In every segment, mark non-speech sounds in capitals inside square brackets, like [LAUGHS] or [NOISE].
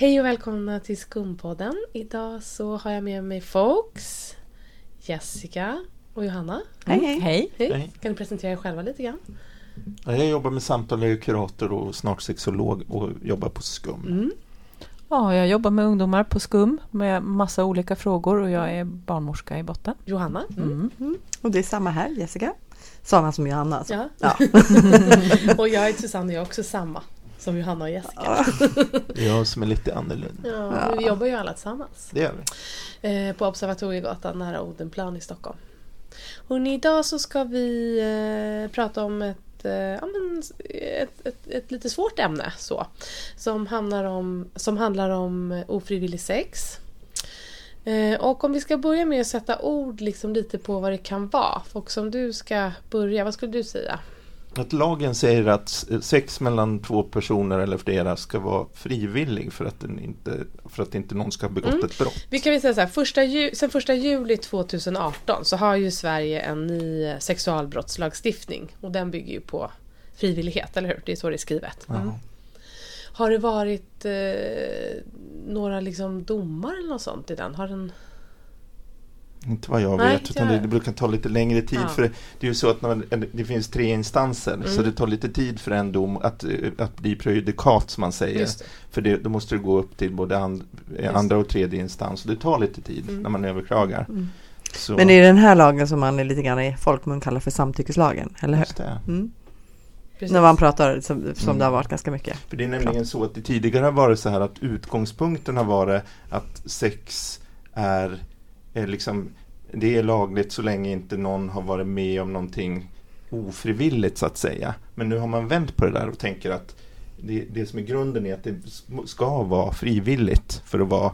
Hej och välkomna till Skumpodden. Idag så har jag med mig Folks, Jessica och Johanna. Hej, hej. Hej. Hej. Hej. Kan ni presentera er själva lite grann? Ja, Jag jobbar med samtal, jag är kurator och snart sexolog och jobbar på SKUM. Mm. Ja, jag jobbar med ungdomar på SKUM med massa olika frågor och jag är barnmorska i botten. Johanna? Mm. Mm. Och det är samma här, Jessica. Samma som Johanna. Alltså. Ja. Ja. [LAUGHS] och jag är Susanne, jag är också samma som Johanna och Jessica. Ja. [LAUGHS] Jag som är lite annorlunda. Ja, Vi jobbar ju alla tillsammans. Det gör vi. Eh, på Observatoriegatan nära Odenplan i Stockholm. Hörrni, idag så ska vi eh, prata om ett, eh, ja, men, ett, ett, ett lite svårt ämne så, som, handlar om, som handlar om ofrivillig sex. Eh, och om vi ska börja med att sätta ord liksom lite på vad det kan vara. Och som du ska börja, vad skulle du säga? Att lagen säger att sex mellan två personer eller flera ska vara frivillig för att, den inte, för att inte någon ska ha begått Mm. ett brott. Vi kan väl säga så här, första ju, sen första juli 2018 så har ju Sverige en ny sexualbrottslagstiftning och den bygger ju på frivillighet, eller hur? Det är så det är skrivet. Mm. Har det varit eh, några liksom domar eller något sånt i den? Har den... Inte vad jag Nej, vet, utan det, det brukar ta lite längre tid. Ja. För det, det är ju så att när man, det finns tre instanser, så Mm. det tar lite tid för en dom att, eh, att bli prejudikat som man säger. Det. För det, då måste det gå upp till både and, eh, andra och tredje instans. Så det tar lite tid Mm. när man överklagar. Mm. Så, Men det är den här lagen som man är lite grann i folkmun kallar för samtyckeslagen, eller hur? just det. Mm. Precis. När man pratar som, som Mm. det har varit ganska mycket. För det är nämligen så att det tidigare har varit så här att utgångspunkten har varit att sex är, är liksom det är lagligt så länge inte någon har varit med om någonting ofrivilligt så att säga. Men nu har man vänt på det där och tänker att det, det som är grunden är att det ska vara frivilligt för att vara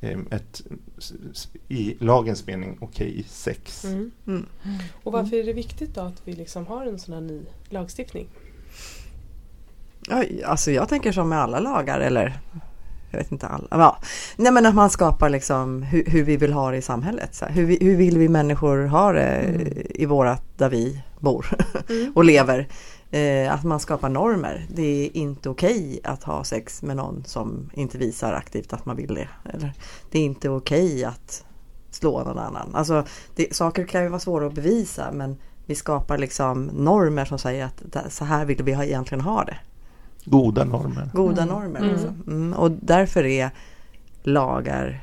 eh, ett i lagens mening okej sex. Mm. Mm. Och varför är det viktigt då att vi liksom har en sån här ny lagstiftning? Alltså jag tänker som med alla lagar, eller jag vet inte alla. Ja. Nej men att man skapar liksom hur, hur vi vill ha det i samhället. Så här. Hur, vi, hur vill vi människor ha det Mm. i vårat, där vi bor [LAUGHS] Mm. och lever. Eh, att man skapar normer. Det är inte okej att ha sex med någon som inte visar aktivt att man vill det. Eller, det är inte okej att slå någon annan. Alltså, det, saker kan ju vara svåra att bevisa men vi skapar liksom normer som säger att så här vill vi egentligen ha det. Goda normer. Goda Mm. normer. Mm. Liksom. Mm, och därför är lagar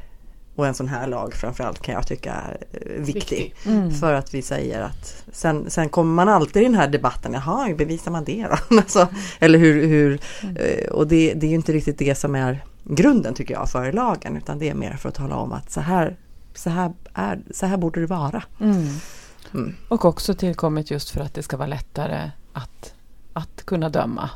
och en sån här lag framförallt kan jag tycka är eh, viktig. Mm. För att vi säger att sen, sen kommer man alltid i den här debatten, jaha, hur bevisar man det då? [LAUGHS] alltså, eller hur, hur eh, och det, det är ju inte riktigt det som är grunden tycker jag för lagen utan det är mer för att tala om att så här, så här, är, så här borde det vara. Mm. Mm. Och också tillkommit just för att det ska vara lättare att, att kunna döma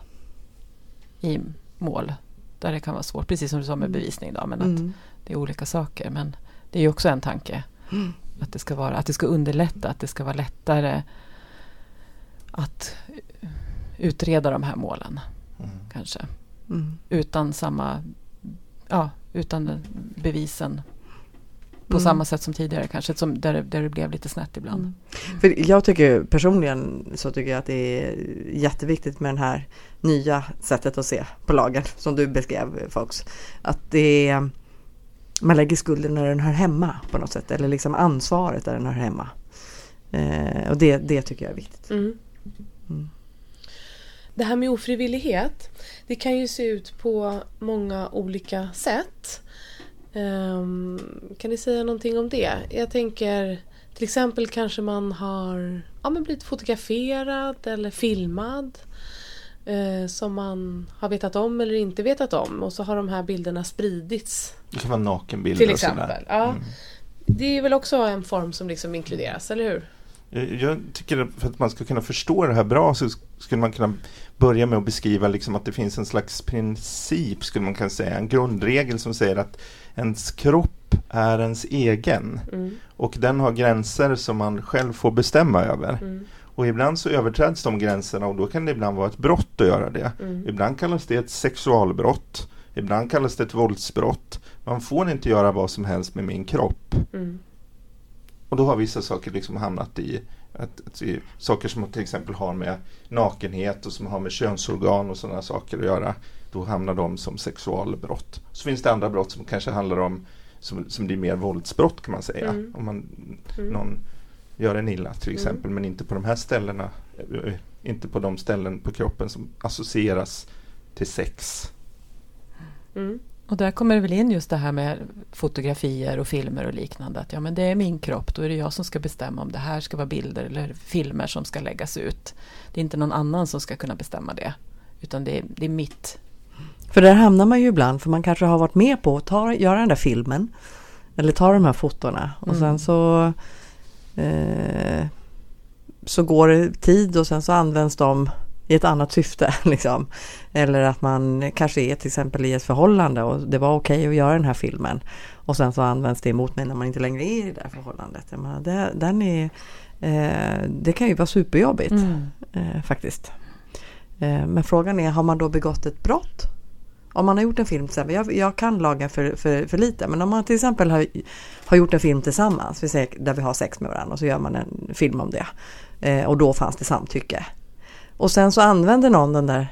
i mål där det kan vara svårt. Precis som du sa med bevisning då, men att Mm. det är olika saker. Men det är ju också en tanke. Mm. Att det ska vara, att det ska underlätta, att det ska vara lättare att utreda de här målen Mm. kanske. Mm. Utan samma, ja, utan bevisen på Mm. samma sätt som tidigare kanske, som där, det- där det blev lite snett ibland. Mm. För jag tycker personligen så tycker jag att det är jätteviktigt med det här nya sättet att se på lagen som du beskrev Fox. Att det är, man lägger skulden när den hör hemma på något sätt eller liksom ansvaret där den hör hemma. Eh, och det, det tycker jag är viktigt. Mm. Mm. Det här med ofrivillighet, det kan ju se ut på många olika sätt. Ehm, kan ni säga någonting om det? Jag tänker till exempel kanske man har ja, men blivit fotograferad eller filmad eh, som man har vetat om eller inte vetat om och så har de här bilderna spridits Det kan vara nakenbilder till och sådär. exempel. Ja. Mm. Det är väl också en form som liksom inkluderas, eller hur? Jag, tycker att för att man ska kunna förstå det här bra så skulle man kunna börja med att beskriva liksom att det finns en slags princip, skulle man kunna säga, en grundregel som säger att ens kropp är ens egen Mm. och den har gränser som man själv får bestämma över. Mm. Och ibland så överträds de gränserna och då kan det ibland vara ett brott att göra det. Mm. Ibland kallas det ett sexualbrott. Ibland kallas det ett våldsbrott. Man får inte göra vad som helst med min kropp. Mm. Och då har vissa saker liksom hamnat i, att, att, i saker som till exempel har med nakenhet och som har med könsorgan och sådana saker att göra. då hamnar de som sexualbrott. Så finns det andra brott som kanske handlar om som, som blir mer våldsbrott kan man säga. Mm. Om man, Mm. någon gör en illa till Mm. exempel men inte på de här ställena. eh, Inte på de ställen på kroppen som associeras till sex. Mm. Och där kommer det väl in just det här med fotografier och filmer och liknande. Att ja, men det är min kropp, då är det jag som ska bestämma om det här ska vara bilder eller filmer som ska läggas ut. Det är inte någon annan som ska kunna bestämma det. Utan det är, det är mitt. För där hamnar man ju ibland för man kanske har varit med på att ta, göra den där filmen. Eller ta de här fotona och Mm. sen så eh, så går det tid och sen så används de i ett annat syfte. [LAUGHS] Liksom. Eller att man kanske är till exempel i ett förhållande och det var okej att göra den här filmen. Och sen så används det emot mig när man inte längre är i det där förhållandet. Jag menar, det, den är, eh, det kan ju vara superjobbigt eh, faktiskt. Eh, men frågan är, har man då begått ett brott? Om man har gjort en film till exempel, jag, jag kan lagen för, för, för lite, men om man till exempel har, har gjort en film tillsammans, vi säger, där vi har sex med varandra och så gör man en film om det. Eh, och då fanns det samtycke. Och sen så använder någon den där,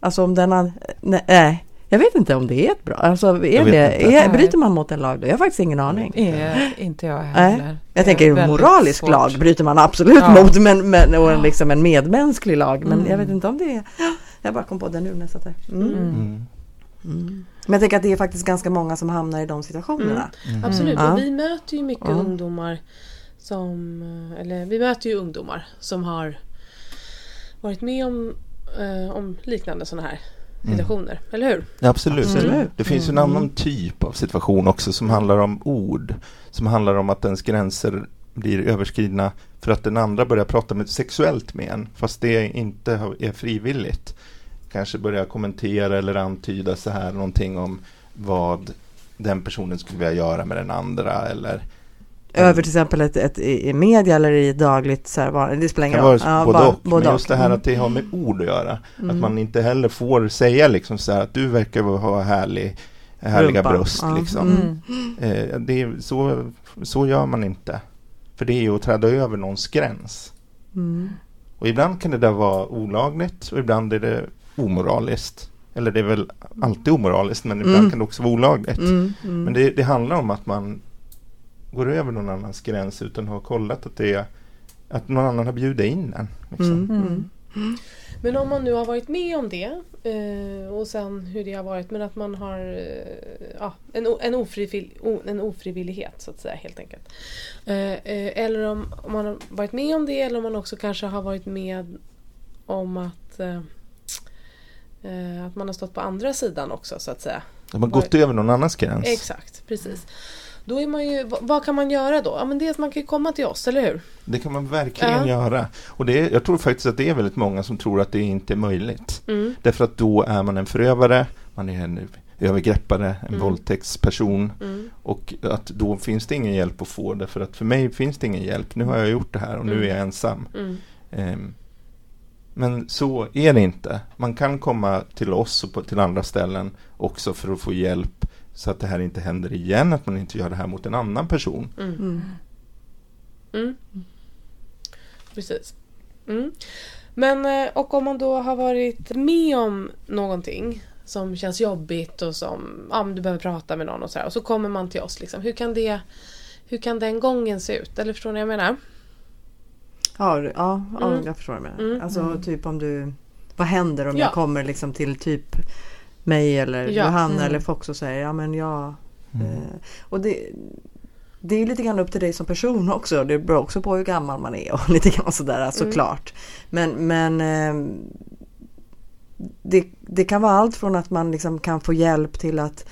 alltså om den, an- nej, nej, jag vet inte om det är ett brott, alltså är Jag det, är, bryter man mot en lag då? Jag har faktiskt ingen aning. Är inte jag Nej, heller. Jag Det är tänker en moralisk svårt. lag bryter man absolut Ja. mot men, men, och en, liksom en medmänsklig lag. Men Mm. jag vet inte om det är... [GASPS] Jag bara kom på det nu när jag satt här. Mm. Mm. Mm. Mm. Men jag tänker att det är faktiskt ganska många som hamnar i de situationerna. Mm. Absolut, Ja. och vi möter ju mycket ungdomar som, eh, eller vi möter ju ungdomar som har varit med om, eh, om liknande sådana här situationer, eller hur? Ja, absolut. Absolut. Det finns ju en Mm. annan typ av situation också som handlar om ord. Som handlar om att ens gränser blir överskridna för att den andra börjar prata med, sexuellt med en. Fast det inte är frivilligt. Kanske börjar kommentera eller antyda så här någonting om vad den personen skulle vilja göra med den andra eller Över till exempel ett, ett, i media eller i dagligt så här, det spelar ingen roll. Ja, både bara- och. Men just det här Mm. att det har med ord att göra. Mm. Att man inte heller får säga liksom så här att du verkar ha härlig, härliga Rumpa. bröst. Ja. Liksom. Mm. Eh, det är, så, så gör man inte. För det är ju att träda över någons gräns. Mm. Och ibland kan det där vara olagligt och ibland är det omoraliskt. Eller det är väl alltid omoraliskt men ibland Mm. kan det också vara olagligt. Mm. Mm. Men det, det handlar om att man går över någon annans gräns utan att ha kollat att det är att någon annan har bjudit in en. Liksom. Mm. Mm. Men om man nu har varit med om det eh, och sen hur det har varit men att man har eh, ja, en, en, ofrivill, en ofrivillighet så att säga helt enkelt. Eh, eller om, om man har varit med om det eller om man också kanske har varit med om att att man har stått på andra sidan också så att säga. De har gått över någon annans gräns. Exakt, precis. Då är man ju, vad, kan man göra då? Ja men att man kan ju komma till oss, eller hur? Det kan man verkligen Ja. göra. Och det är, jag tror faktiskt att det är väldigt många som tror att det inte är möjligt. Mm. Därför att då är man en förövare, man är en övergreppare, en Mm. våldtäktsperson. Mm. Och att då finns det ingen hjälp att få därför att för mig finns det ingen hjälp. Nu har jag gjort det här och nu Mm. är jag ensam. Ehm, men så är det inte. Man kan komma till oss och på, till andra ställen också för att få hjälp så att det här inte händer igen, att man inte gör det här mot en annan person. Mm. Mm. Mm. Precis. Mm. Men eh, och om man då har varit med om någonting som känns jobbigt och som ja, men du behöver prata med någon och så här, och så kommer man till oss. Liksom. Hur, kan det, hur kan den gången se ut? Eller förstår ni vad jag menar? Ja, ja, ja Mm. jag förstår vad du menar. Mm. Alltså typ om du... Vad händer om Ja. jag kommer liksom till typ mig eller Ja. Johanna Mm. eller Fox och säger ja men jag... Mm. Eh, och det, det är ju lite grann upp till dig som person också. Det beror också på hur gammal man är och [LAUGHS] lite grann sådär Mm. såklart. Men, men eh, det, det kan vara allt från att man liksom kan få hjälp till att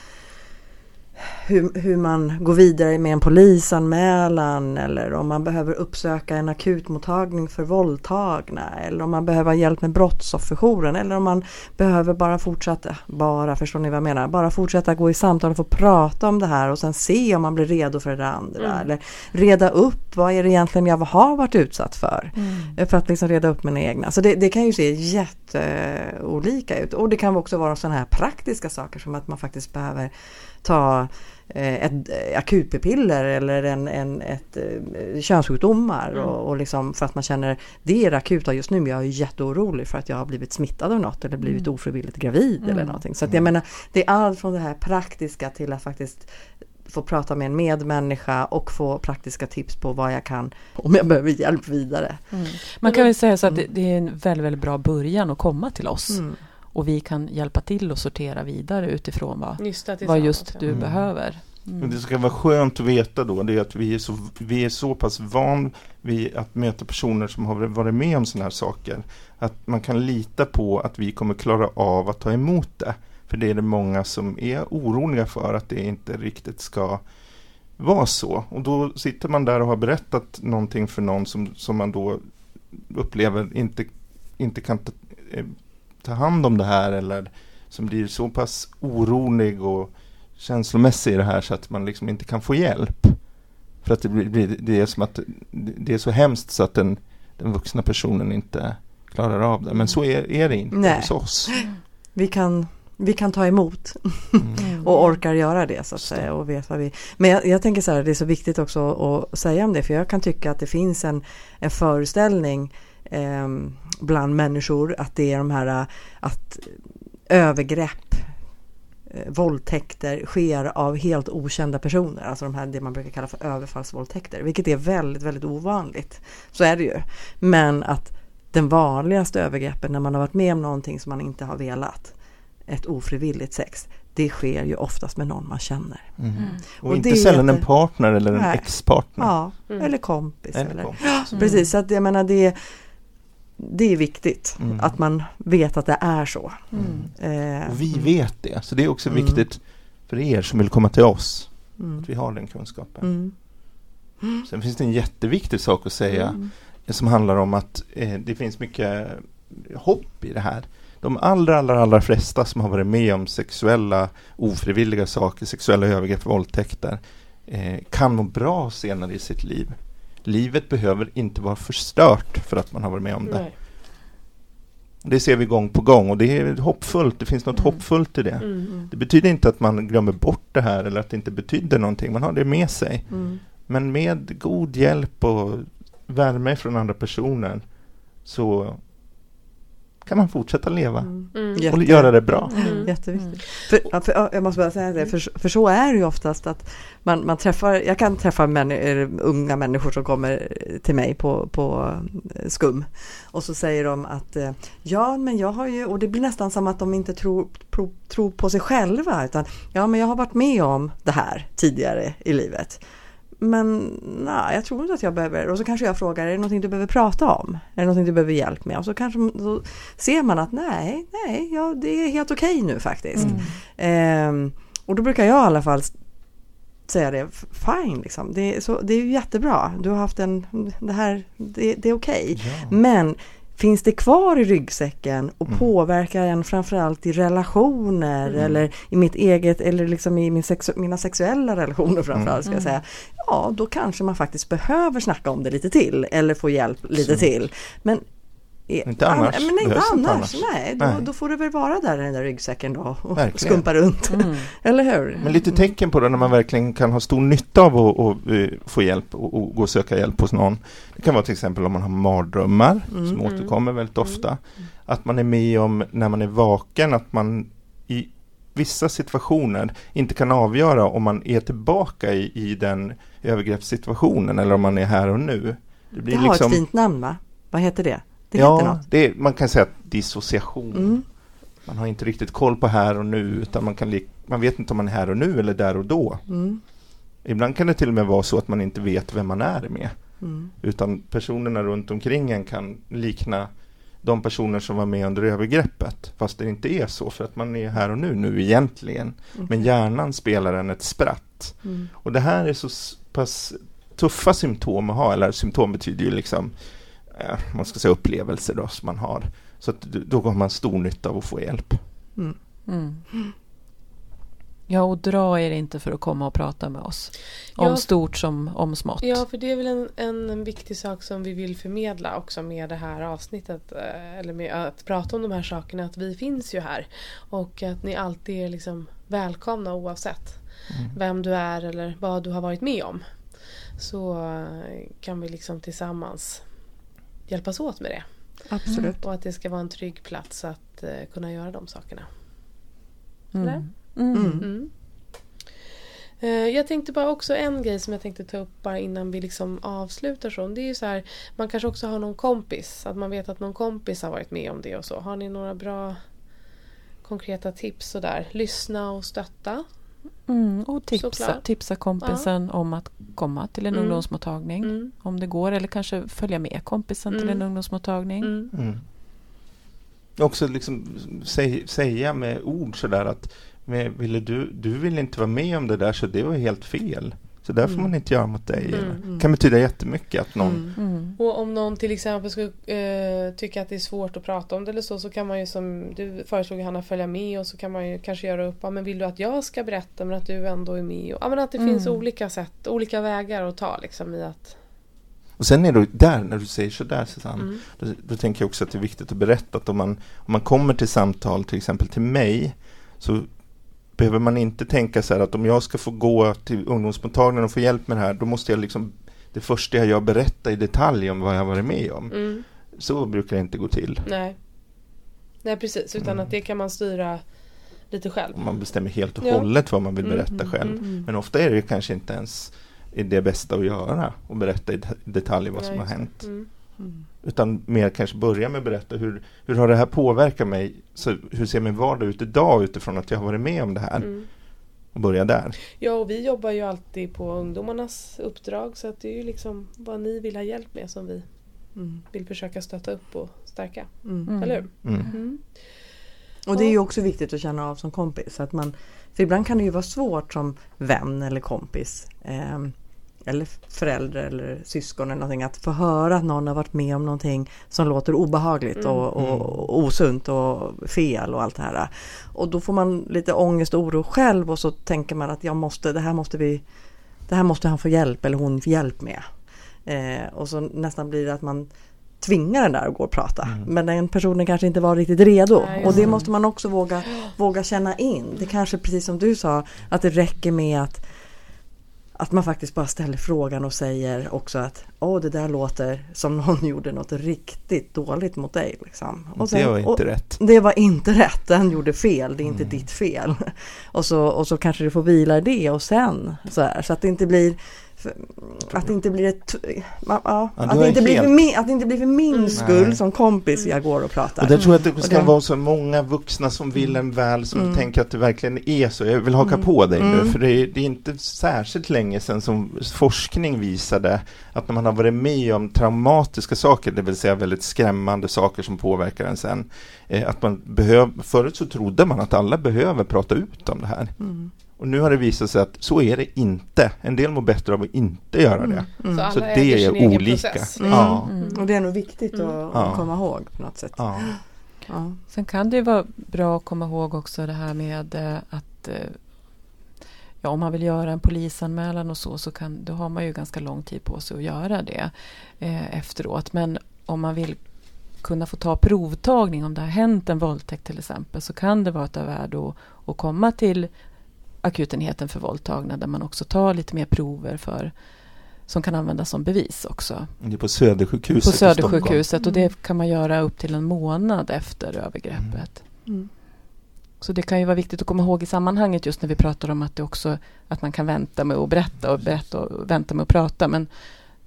hur, hur man går vidare med en polisanmälan eller om man behöver uppsöka en akutmottagning för våldtagna eller om man behöver hjälp med brottsofferjouren eller om man behöver bara fortsätta, bara förstår ni vad jag menar, bara fortsätta gå i samtal och få prata om det här och sen se om man blir redo för det andra Mm. eller reda upp vad är det egentligen jag har varit utsatt för Mm. för att liksom reda upp mina egna. Så det, det kan ju se jätteolika ut och det kan också vara sådana här praktiska saker som att man faktiskt behöver ta ett eh, akut-p-piller eller en, en, ett eh, könssjukdomar Mm. och, och liksom för att man känner det är det akuta just nu men jag är jätteorolig för att jag har blivit smittad av något eller blivit ofrivilligt gravid eller Mm. någonting. Så att jag menar det är allt från det här praktiska till att faktiskt få prata med en medmänniska och få praktiska tips på vad jag kan om jag behöver hjälp vidare. Man kan väl säga så att det, det är en väldigt, väldigt bra början att komma till oss. Mm. Och vi kan hjälpa till och sortera vidare utifrån vad, Just det, vad just du Mm. behöver. Men Mm. det ska vara skönt att veta då det är att vi är så, vi är så pass van vid att möta personer som har varit med om sådana här saker. Att man kan lita på att vi kommer klara av att ta emot det. För det är det många som är oroliga för att det inte riktigt ska vara så. Och då sitter man där och har berättat någonting för någon som, som man då upplever inte, inte kan ta, hand om det här eller som blir så pass orolig och känslomässig i det här så att man liksom inte kan få hjälp. För att det, blir, det är som att det är så hemskt så att den, den vuxna personen inte klarar av det. Men så är, är det inte Nej. hos oss. Vi kan, vi kan ta emot Mm. [LAUGHS] och orkar göra det så att säga. Och vet vad vi... Men jag, jag tänker så här, det är så viktigt också att säga om det för jag kan tycka att det finns en, en föreställning eh, bland människor att det är de här eh, att övergrepp eh, våldtäkter sker av helt okända personer, alltså de här det man brukar kalla för överfallsvåldtäkter, vilket är väldigt, väldigt ovanligt. Så är det ju. Men att den vanligaste övergreppen när man har varit med om någonting som man inte har velat, ett ofrivilligt sex, det sker ju oftast med någon man känner. Mm. Och, Och inte det är sällan en partner eller en ex-partner. Ja, Mm. eller kompis. Eller Eller kompis. Precis, så att jag menar det, det är viktigt Mm. att man vet att det är så. Mm. Eh, Och vi vet det. Så det är också Mm. viktigt för er som vill komma till oss. mm, Att vi har den kunskapen. mm, [GASPS] Sen finns det en jätteviktig sak att säga. mm, som handlar om att eh, det finns mycket hopp i det här. De allra, allra, allra flesta som har varit med om sexuella ofrivilliga saker, sexuella övergrepp, våldtäkter, eh, kan må bra senare i sitt liv. Livet behöver inte vara förstört för att man har varit med om det. Nej. Det ser vi gång på gång och det är hoppfullt. Det finns något Mm. hoppfullt i det. Mm. mm, Det betyder inte att man glömmer bort det här eller att det inte betyder någonting. Man har det med sig. mm. Men med god hjälp och värme från andra personer så kan man fortsätta leva Mm. Mm. och Jätte- göra det bra. Mm. Jätteviktigt. För, ja, för, ja, jag måste bara säga det, för, för så är det ju oftast att man, man träffar, jag kan träffa män, unga människor som kommer till mig på, på eh, skum och så säger de att eh, ja men jag har ju, och det blir nästan som att de inte tror, tror, tror på sig själva utan ja men jag har varit med om det här tidigare i livet. Men nej, jag tror inte att jag behöver, och så kanske jag frågar, är det någonting du behöver prata om? Är det någonting du behöver hjälp med? Och så kanske så ser man att nej, nej, ja, det är helt okej nu faktiskt. Mm. Ehm, och då brukar jag i alla fall säga det, fine liksom. Det är, så, det är ju jättebra. Du har haft en, det här, det, det är okej. Ja. Men finns det kvar i ryggsäcken och Mm. påverkar en framförallt i relationer eller i mitt eget eller liksom i min sexu- mina sexuella relationer framförallt ska jag säga. Ja, då kanske man faktiskt behöver snacka om det lite till eller få hjälp lite till. Men Inte annars. Men inte annars. inte annars. Nej, då, Nej. då får det väl vara där i den där ryggsäcken då och Verkligen. skumpa runt. Mm. [LAUGHS] Eller hur? Men lite tecken på det när man verkligen kan ha stor nytta av att, att eh, få hjälp och, och gå och söka hjälp hos någon. Det kan vara till exempel om man har mardrömmar Mm. som återkommer väldigt Mm. ofta. Att man är med om när man är vaken att man i vissa situationer inte kan avgöra om man är tillbaka i, i den övergreppssituationen eller om man är här och nu. Det Det blir har liksom, ett fint namn va? Vad heter det? Det heter ja, något. det är, man kan säga att dissociation. Mm. Man har inte riktigt koll på här och nu utan man, kan man vet inte om man är här och nu eller där och då. Mm. Ibland kan det till och med vara så att man inte vet vem man är med. Mm. Utan personerna runt omkring en kan likna de personer som var med under övergreppet. Fast det inte är så för att man är här och nu nu egentligen. Men hjärnan spelar en ett spratt. Mm. Och det här är så pass tuffa symptom att ha. Eller symptom betyder ju liksom eh, man ska säga upplevelser då som man har. Så att då har man stor nytta av att få hjälp. Mm. Mm. Ja, och dra er inte för att komma och prata med oss. Om Ja. stort som om smått. Ja, för det är väl en, en, en viktig sak som vi vill förmedla också med det här avsnittet. eh, Eller med att prata om de här sakerna. Att vi finns ju här. Och att ni alltid är liksom välkomna oavsett. Mm. vem du är eller vad du har varit med om. Så eh, kan vi liksom tillsammans hjälpas åt med det. Absolut. Och att det ska vara en trygg plats att eh, kunna göra de sakerna. Mm. Eller? Mm. Mm. Mm. Eh, Jag tänkte bara också en grej som jag tänkte ta upp bara innan vi liksom avslutar så. Det är ju så här, man kanske också har någon kompis. Att man vet att någon kompis har varit med om det och så. Har ni några bra konkreta tips sådär? Lyssna och stötta. Mm. Och tipsa, Såklart. tipsa kompisen om att komma till en Mm. ungdomsmottagning. Mm. Om det går. Eller kanske följa med kompisen till Mm. en ungdomsmottagning. Mm. Mm. Också liksom säg, säga med ord sådär att ville du, du vill inte vara med om det där så det var helt fel. Så där får Mm. man inte göra mot dig. Mm. eller? Mm. kan betyda jättemycket att någon Mm. Mm. Och om någon till exempel skulle eh, tycka att det är svårt att prata om det eller så så kan man ju som du föreslog Hanna följa med och så kan man ju kanske göra upp, ja, men vill du att jag ska berätta men att du ändå är med? Och, ja, men att det Mm. finns olika sätt, olika vägar att ta liksom i att... Och sen är det där, när du säger sådär Susanne, Mm. då, då tänker jag också att det är viktigt att berätta att om man, om man kommer till samtal till exempel till mig så behöver man inte tänka så här att om jag ska få gå till ungdomsmottagningen och få hjälp med det här, då måste jag liksom det första jag gör berätta i detalj om vad jag varit med om. Mm. Så brukar det inte gå till. Nej. Nej precis, utan Mm. att det kan man styra lite själv. Man bestämmer helt och Ja. hållet vad man vill Mm, berätta mm, själv. mm. Men ofta är det ju kanske inte ens det bästa att göra och berätta i det- detalj vad Nej, som har hänt. Utan mer kanske börja med att berätta hur, hur har det här påverkat mig? Så hur ser min vardag ut idag utifrån att jag har varit med om det här? Mm. Och börja där. Ja och vi jobbar ju alltid på ungdomarnas uppdrag så att det är ju liksom vad ni vill ha hjälp med som vi Mm. vill försöka stötta upp och stärka. Mm. Mm. Eller hur? Mm. Mm. Och det är ju också viktigt att känna av som kompis. Att man, för ibland kan det ju vara svårt som vän eller kompis. Eh, eller förälder eller syskon eller någonting. Att få höra att någon har varit med om någonting som låter obehagligt Mm. och, och, och osunt och fel och allt det här. Och då får man lite ångest och oro själv och så tänker man att jag måste, det här måste vi Det här måste han få hjälp eller hon få hjälp med. Eh, och så nästan blir det att man tvingar den där att gå och prata. Mm. Men den personen kanske inte var riktigt redo. Nej, och det. måste man också våga, våga känna in. Det kanske precis som du sa att det räcker med att att man faktiskt bara ställer frågan och säger också att Åh, det där låter som någon [LAUGHS] gjorde något riktigt dåligt mot dig. Liksom. Och sen- det var inte rätt. det var inte rätt, den gjorde fel, det är inte Mm. ditt fel. [LAUGHS] Och så, och så kanske du får vila i det och sen så här, så att det inte blir att det inte blir ett, ja, Ja, att, det inte blir min, att det inte blir för min Mm. skull Nej. som kompis jag går och pratar. Och där tror jag att det ska det- vara så många vuxna som vill en väl, som Mm. tänker att det verkligen är så. Jag vill haka Mm. på dig nu, Mm. för det är, det är inte särskilt länge sedan som forskning visade att när man har varit med om traumatiska saker, det vill säga väldigt skrämmande saker som påverkar en sen, eh, att man behöver, förut så trodde man att alla behöver prata ut om det här. Mm. Och nu har det visat sig att så är det inte. En del mår bättre av att inte göra det. Mm. Så alla Så äger det är olika. process. Mm. Ja. Mm. Och det är nog viktigt Mm. att, Ja. att komma ihåg på något sätt. Ja. Ja. Sen kan det ju vara bra att komma ihåg också det här med eh, att eh, ja, om man vill göra en polisanmälan och så, så kan, då har man ju ganska lång tid på sig att göra det eh, efteråt. Men om man vill kunna få ta provtagning om det har hänt en våldtäkt till exempel så kan det vara ett av värde att, att komma till akutenheten för våldtagna där man också tar lite mer prover för som kan användas som bevis också. Det är på Södersjukhuset På. Södersjukhuset och Mm. det kan man göra upp till en månad efter övergreppet. Mm. Så det kan ju vara viktigt att komma ihåg i sammanhanget just när vi pratar om att det också att man kan vänta med att berätta och berätta och vänta med att prata. Men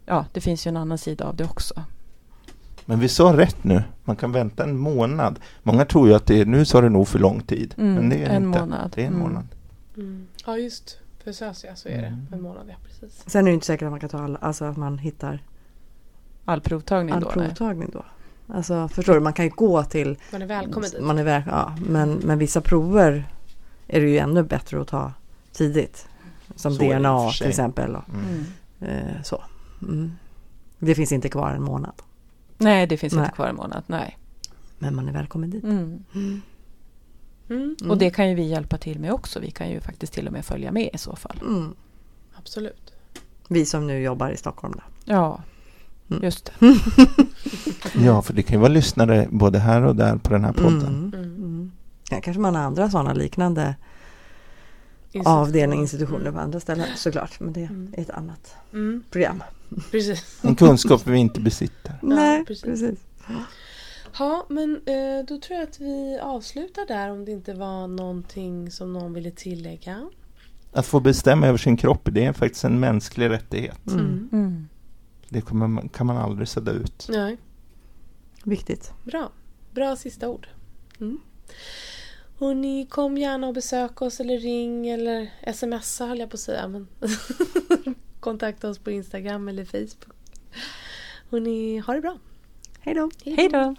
ja, det finns ju en annan sida av det också. Men vi sa rätt nu. Man kan vänta en månad. Många tror ju att det är, nu sa det nog för lång tid. Mm, men det är en inte. månad. Det är en Mm. månad. Mm. Ja just för SÖS ja, så är det. Mm. En månad ja, precis. Sen är det inte säkert att man kan ta alla, alltså att man hittar All provtagning all då? nej. provtagning då. Alltså förstår du, man kan ju gå till Man är välkommen dit. Man är väl, ja, men, men vissa prover är det ju ännu bättre att ta tidigt. Som Så DNA till exempel. Och, Mm. Mm. eh, så. Mm. Det finns inte kvar en månad. Nej, det finns Nej. inte kvar en månad. Nej. Men man är välkommen dit. Mm. Mm. Och det kan ju vi hjälpa till med också. Vi kan ju faktiskt till och med följa med i så fall. Mm. Absolut. Vi som nu jobbar i Stockholm då. Ja, Mm. just det. [LAUGHS] Ja, för det kan ju vara lyssnare både här och där på den här podden. Mm. Ja, kanske man har andra sådana liknande avdelning, institutioner på andra ställen såklart. Men det är ett annat Mm, program. precis. En kunskap vi inte besitter. Nej, precis. precis. Ja, men eh, då tror jag att vi avslutar där om det inte var någonting som någon ville tillägga. Att få bestämma över sin kropp, det är faktiskt en mänsklig rättighet. Mm. Mm. Det kommer man, kan man aldrig sudda ut. Nej, Viktigt. bra. Bra sista ord. Mm. Och ni kom gärna och besök oss eller ring eller smsa höll jag på att säga. Men [LAUGHS] kontakta oss på Instagram eller Facebook. Och ni har det bra. Hej då! Hej då!